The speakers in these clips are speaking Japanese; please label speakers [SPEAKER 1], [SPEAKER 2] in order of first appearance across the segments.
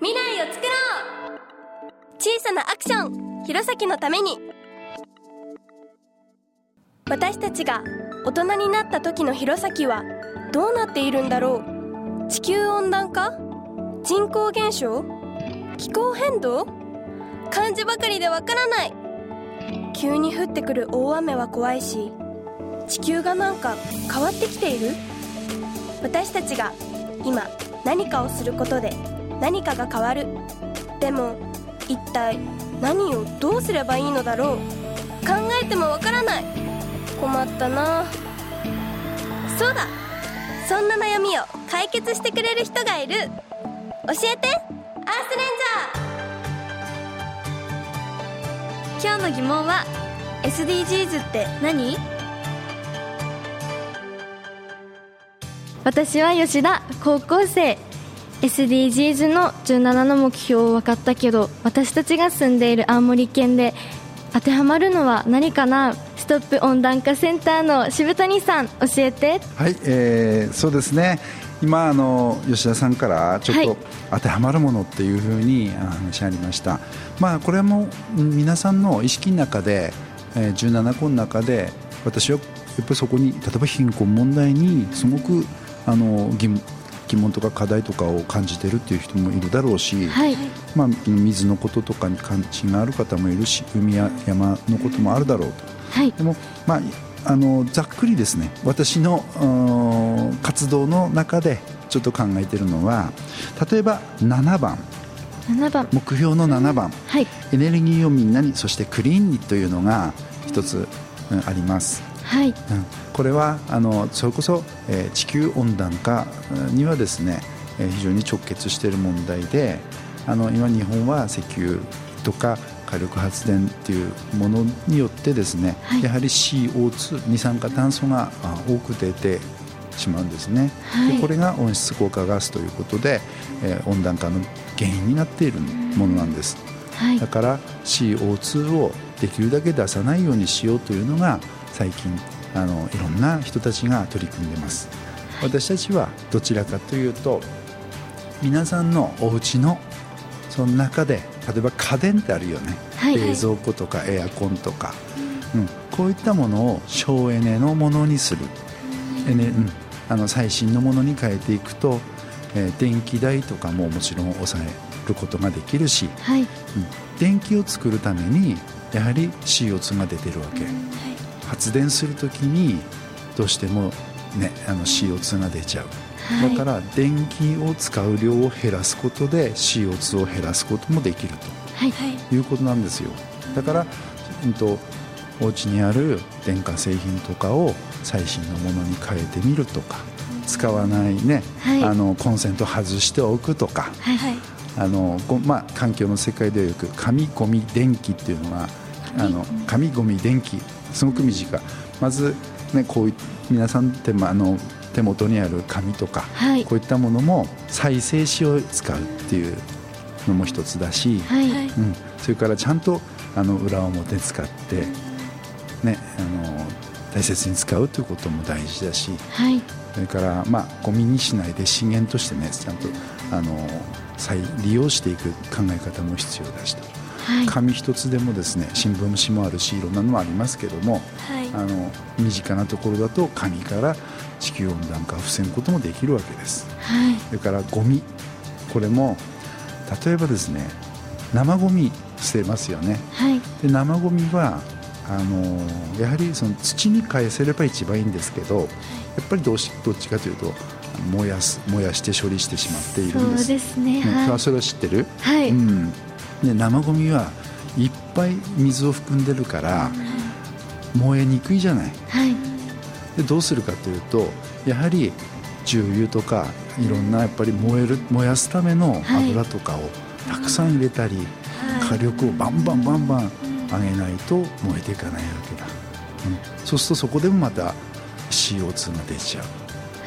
[SPEAKER 1] 未来を作ろう!小さなアクション!弘前のために!私たちが大人になった時の弘前はどうなっているんだろう?地球温暖化?人口減少?気候変動?漢字ばかりでわからない!急に降ってくる大雨は怖いし地球がなんか変わってきている?私たちが今何かをすることで何かが変わる。でも一体何をどうすればいいのだろう。考えてもわからない。困ったな。そうだ。そんな悩みを解決してくれる人がいる。教えて。アースレンジャー。今日の疑問は SDGs って何？
[SPEAKER 2] 私は吉田高校生。SDGs の17の目標を分かったけど私たちが住んでいる青森県で当てはまるのは何かな？ストップ温暖化センターの渋谷さん教えて。
[SPEAKER 3] はい、えー、そうですね。今あの吉田さんからちょっと当てはまるものっていうふうに話ありました、まあ、これも皆さんの意識の中で、えー、17個の中で私はやっぱりそこに例えば貧困問題にすごくあの疑疑問とか課題とかを感じてるっていう人もいるだろうし、はい、まあ、水のこととかに関心がある方もいるし海や山のこともあるだろうと、はい、でも、まあ、あのざっくりですね。私の活動の中でちょっと考えているのは例えば7番。
[SPEAKER 2] 7番。
[SPEAKER 3] 目標の7番、はい、エネルギーをみんなにそしてクリーンにというのが一つ、うん、あります。
[SPEAKER 2] はい、うん、
[SPEAKER 3] これはあのそれこそ、えー、地球温暖化にはですね、えー、非常に直結している問題であの今日本は石油とか火力発電っていうものによってですね、はい、やはり CO2 二酸化炭素が多く出てしまうんですね、はい、でこれが温室効果ガスということで、えー、温暖化の原因になっているものなんです、はい、だから CO2 をできるだけ出さないようにしようというのが最近あのいろんな人たちが取り組んでます。私たちはどちらかというと皆さんのお家のその中で例えば家電ってあるよね、はいはい、冷蔵庫とかエアコンとか、うん、こういったものを省エネのものにする、エネうん、あの最新のものに変えていくと、えー、電気代とかももちろん抑えることができるし、はい、うん、電気を作るためにやはり CO2 が出てるわけ、はい、発電する時にどうしても、ね、あの CO2 が出ちゃう。だから電気を使う量を減らすことで CO2 を減らすこともできると、はい、いうことなんですよ。だから、うんと、お家にある電化製品とかを最新のものに変えてみるとか使わないね、はい、あのコンセント外しておくとか、はい、あのまあ、環境の世界ではよく紙ゴミ電気っていうのがあの紙ゴミ電気すごく短い。まず、ね、こうい皆さんって、まあ、あの手元にある紙とか、はい、こういったものも再生紙を使うっていうのも一つだし、はい、うん、それからちゃんとあの裏表使って、ね、あの大切に使うということも大事だし、はい、それからまあゴミにしないで資源としてねちゃんとあの再利用していく考え方も必要だしと。はい、紙一つでもですね新聞紙もあるしいろんなのもありますけども、はい、あの身近なところだと紙から地球温暖化を防ぐこともできるわけです、はい、それからゴミ。これも例えばですね生ゴミ捨てますよね、はい、で生ゴミはあのやはりその土に返せれば一番いいんですけど、やっぱりどうしどっちかというと燃やす燃やして処理してしまっているんです。
[SPEAKER 2] そうですね、はい、
[SPEAKER 3] それは知ってる、
[SPEAKER 2] はい、うん、
[SPEAKER 3] で生ゴミはいっぱい水を含んでるから燃えにくいじゃない、はい、でどうするかというとやはり重油とかいろんなやっぱり燃える燃やすための油とかをたくさん入れたり、はい、火力をバンバンバンバン上げないと燃えていかないわけだ、うん、そうするとそこでもまた CO2 が出ちゃう、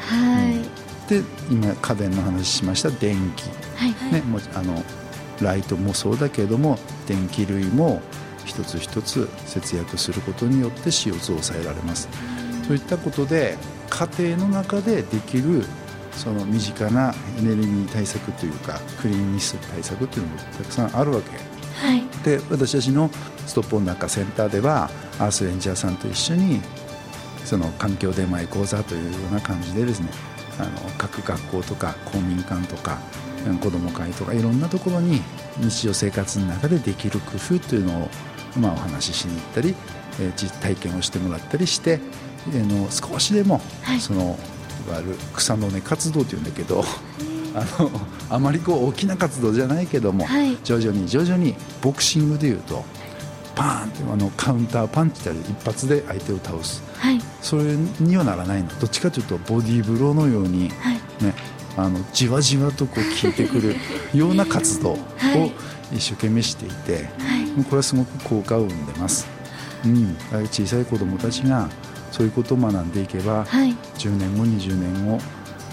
[SPEAKER 3] はい、うん、で今家電の話しました電気、はい。ね、もあのライトもそうだけれども電気類も一つ一つ節約することによって CO2 を抑えられます。といったことで家庭の中でできるその身近なエネルギー対策というかクリーンニス対策というのもたくさんあるわけ
[SPEAKER 2] はい
[SPEAKER 3] で私たちのストップオンなんかセンターではアースレンジャーさんと一緒にその環境出前講座というような感じでですねあの各学校とか公民館とかうん子ども会とかいろんなところに日常生活の中でできる工夫というのを、まあ、お話ししに行ったり、え体験をしてもらったりして、えーの少しでも、
[SPEAKER 2] はい。
[SPEAKER 3] そのいわゆる草の根活動というんだけどあのあまりこう大きな活動じゃないけども、
[SPEAKER 2] はい。
[SPEAKER 3] 徐々に徐々にボクシングでいうとパーンってあのカウンターパンチで一発で相手を倒す。
[SPEAKER 2] はい
[SPEAKER 3] それにはならないの。どっちかというとボディーブローのように、
[SPEAKER 2] はい。
[SPEAKER 3] ね、あのじわじわとこう効いてくるような活動を
[SPEAKER 2] はい。
[SPEAKER 3] 一生懸命していて、
[SPEAKER 2] はい。
[SPEAKER 3] これはすごく効果を生んでます、うん、小さい子どもたちがそういうことを学んでいけば、
[SPEAKER 2] はい。
[SPEAKER 3] 10年後20年後、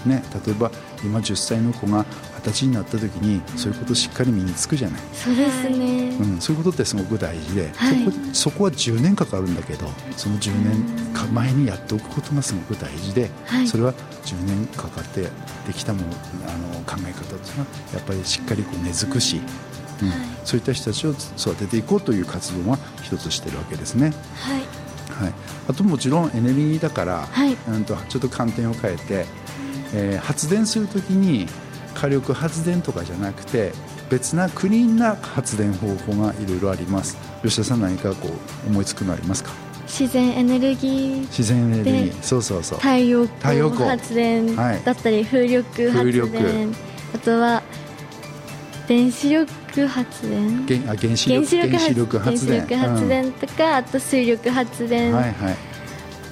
[SPEAKER 3] ね、例えば今10歳の子が20歳になった時にそういうことをしっかり身につくじゃない、
[SPEAKER 2] そうですね。
[SPEAKER 3] うん、そういうことってすごく大事で、
[SPEAKER 2] はい。
[SPEAKER 3] そこそこは10年かかるんだけどその10年か前にやっておくことがすごく大事で、
[SPEAKER 2] はい。
[SPEAKER 3] それは10年かかってできたものあの考え方というのはやっぱりしっかりこう根付くし、うん。
[SPEAKER 2] はい。
[SPEAKER 3] そういった人たちを育てていこうという活動が一つしてるわけですね。
[SPEAKER 2] はい。
[SPEAKER 3] はい、あともちろんエネルギーだから、
[SPEAKER 2] はい。
[SPEAKER 3] うんとちょっと観点を変えて、えー発電するときに火力発電とかじゃなくて別なクリーンな発電方法がいろいろあります。吉田さん何かこう思いつくのありますか？
[SPEAKER 2] 自然エネルギー
[SPEAKER 3] 自然エネルギー。
[SPEAKER 2] で
[SPEAKER 3] そうそうそう。
[SPEAKER 2] 太陽
[SPEAKER 3] 光
[SPEAKER 2] 光。発電
[SPEAKER 3] はい
[SPEAKER 2] だったり風力発電。あとは電子力発電。
[SPEAKER 3] 原あ原子
[SPEAKER 2] 原
[SPEAKER 3] 力原子力発電。
[SPEAKER 2] 原子力発電とか、あと水力発
[SPEAKER 3] う
[SPEAKER 2] 電、
[SPEAKER 3] んはいはい。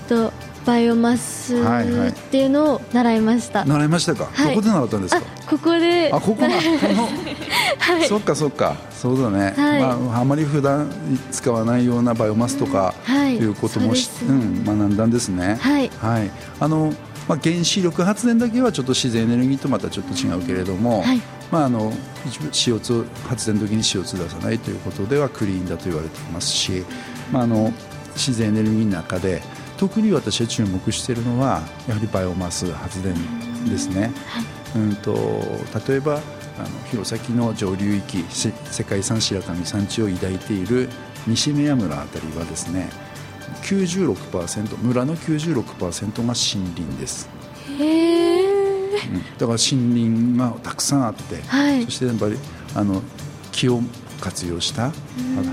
[SPEAKER 2] とバイオマス
[SPEAKER 3] はいはい。
[SPEAKER 2] っていうのを習いました、
[SPEAKER 3] 習いましたか、
[SPEAKER 2] はい。
[SPEAKER 3] どこで習ったんです
[SPEAKER 2] あ
[SPEAKER 3] か
[SPEAKER 2] ここで。
[SPEAKER 3] あここが
[SPEAKER 2] はい。
[SPEAKER 3] そっかそっか。そうだね、
[SPEAKER 2] はい。
[SPEAKER 3] まあ、あまり普段使わないようなバイオマスとか
[SPEAKER 2] はい。
[SPEAKER 3] いうこともし、
[SPEAKER 2] そう
[SPEAKER 3] ん、学んだんですね。
[SPEAKER 2] はい。
[SPEAKER 3] はい。あのまあ、原子力発電だけはちょっと自然エネルギーとまたちょっと違うけれども、
[SPEAKER 2] はい。
[SPEAKER 3] まあ、あの一部 CO2 発電の時に CO2 出さないということではクリーンだと言われていますし、まあ、あの自然エネルギーの中で特に私が注目しているのはやはりバイオマス発電ですね。うんと例えばあの弘前の上流域せ世界遺産白神山地を抱いている西目屋村あたりはですね96%村の96%が森林です、
[SPEAKER 2] へえ
[SPEAKER 3] うん。だから森林がたくさんあって、
[SPEAKER 2] はい。
[SPEAKER 3] そしてやっぱりあの木を活用した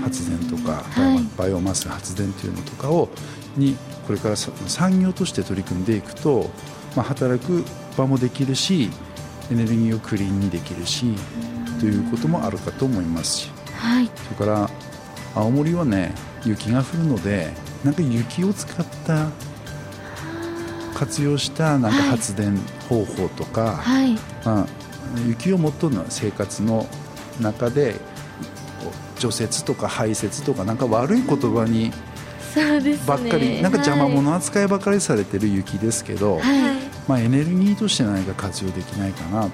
[SPEAKER 3] 発電とか、
[SPEAKER 2] はい。
[SPEAKER 3] バイオマス発電というのとかをにこれからさ産業として取り組んでいくと、まあ、働く場もできるしエネルギーをクリーンにできるしということもあるかと思いますし。
[SPEAKER 2] はい。
[SPEAKER 3] それから青森はね雪が降るのでなんか雪を使った活用したなんか
[SPEAKER 2] はい。
[SPEAKER 3] 発電方法とか、
[SPEAKER 2] はい。
[SPEAKER 3] まあ、雪をもとの生活の中で除雪とか排雪とかなんか悪い言葉にばっかり、なんか邪魔者扱いばかりされてる雪ですけど、
[SPEAKER 2] はい、はい
[SPEAKER 3] まあ、エネルギーとして何か活用できないかな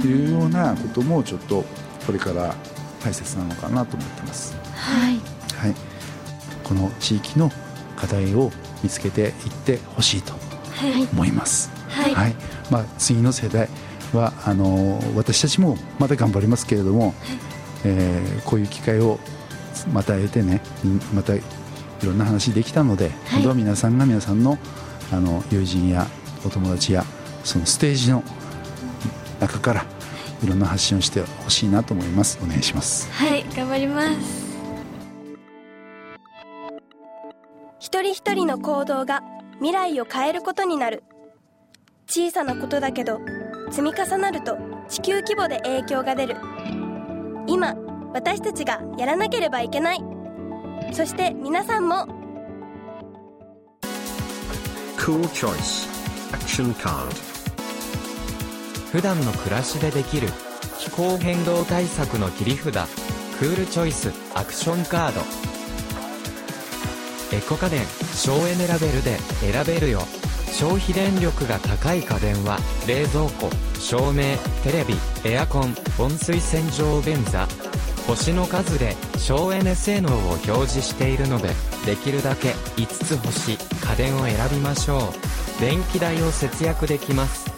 [SPEAKER 3] というようなこともちょっとこれから大切なのかなと思ってます。
[SPEAKER 2] はい。
[SPEAKER 3] はい、この地域の課題を見つけていってほしいと
[SPEAKER 2] はい。
[SPEAKER 3] 思います。
[SPEAKER 2] はい。
[SPEAKER 3] まあ、次の世代はあの私たちもまだ頑張りますけれども、えーこういう機会をまた得てねうんまたいろんな話できたので、今度は皆さんが皆さんのあの友人やお友達やそのステージの中からいろんな発信をしてほしいなと思います。お願いします。
[SPEAKER 2] はい頑張ります。
[SPEAKER 1] 一人一人の行動が未来を変えることになる。小さなことだけど積み重なると地球規模で影響が出る今私たちがやらなければいけない。そして皆さんも。
[SPEAKER 4] Cool choice. Action card.
[SPEAKER 5] 普段の暮らしでできる。気候変動対策の切り札。クールチョイスアクションカードエコ家電省エネラベルで選べるよ。消費電力が高い家電は冷蔵庫照明テレビエアコン温水洗浄便座星の数で省エネ性能を表示しているのでできるだけ5つ星家電を選びましょう。電気代を節約できます。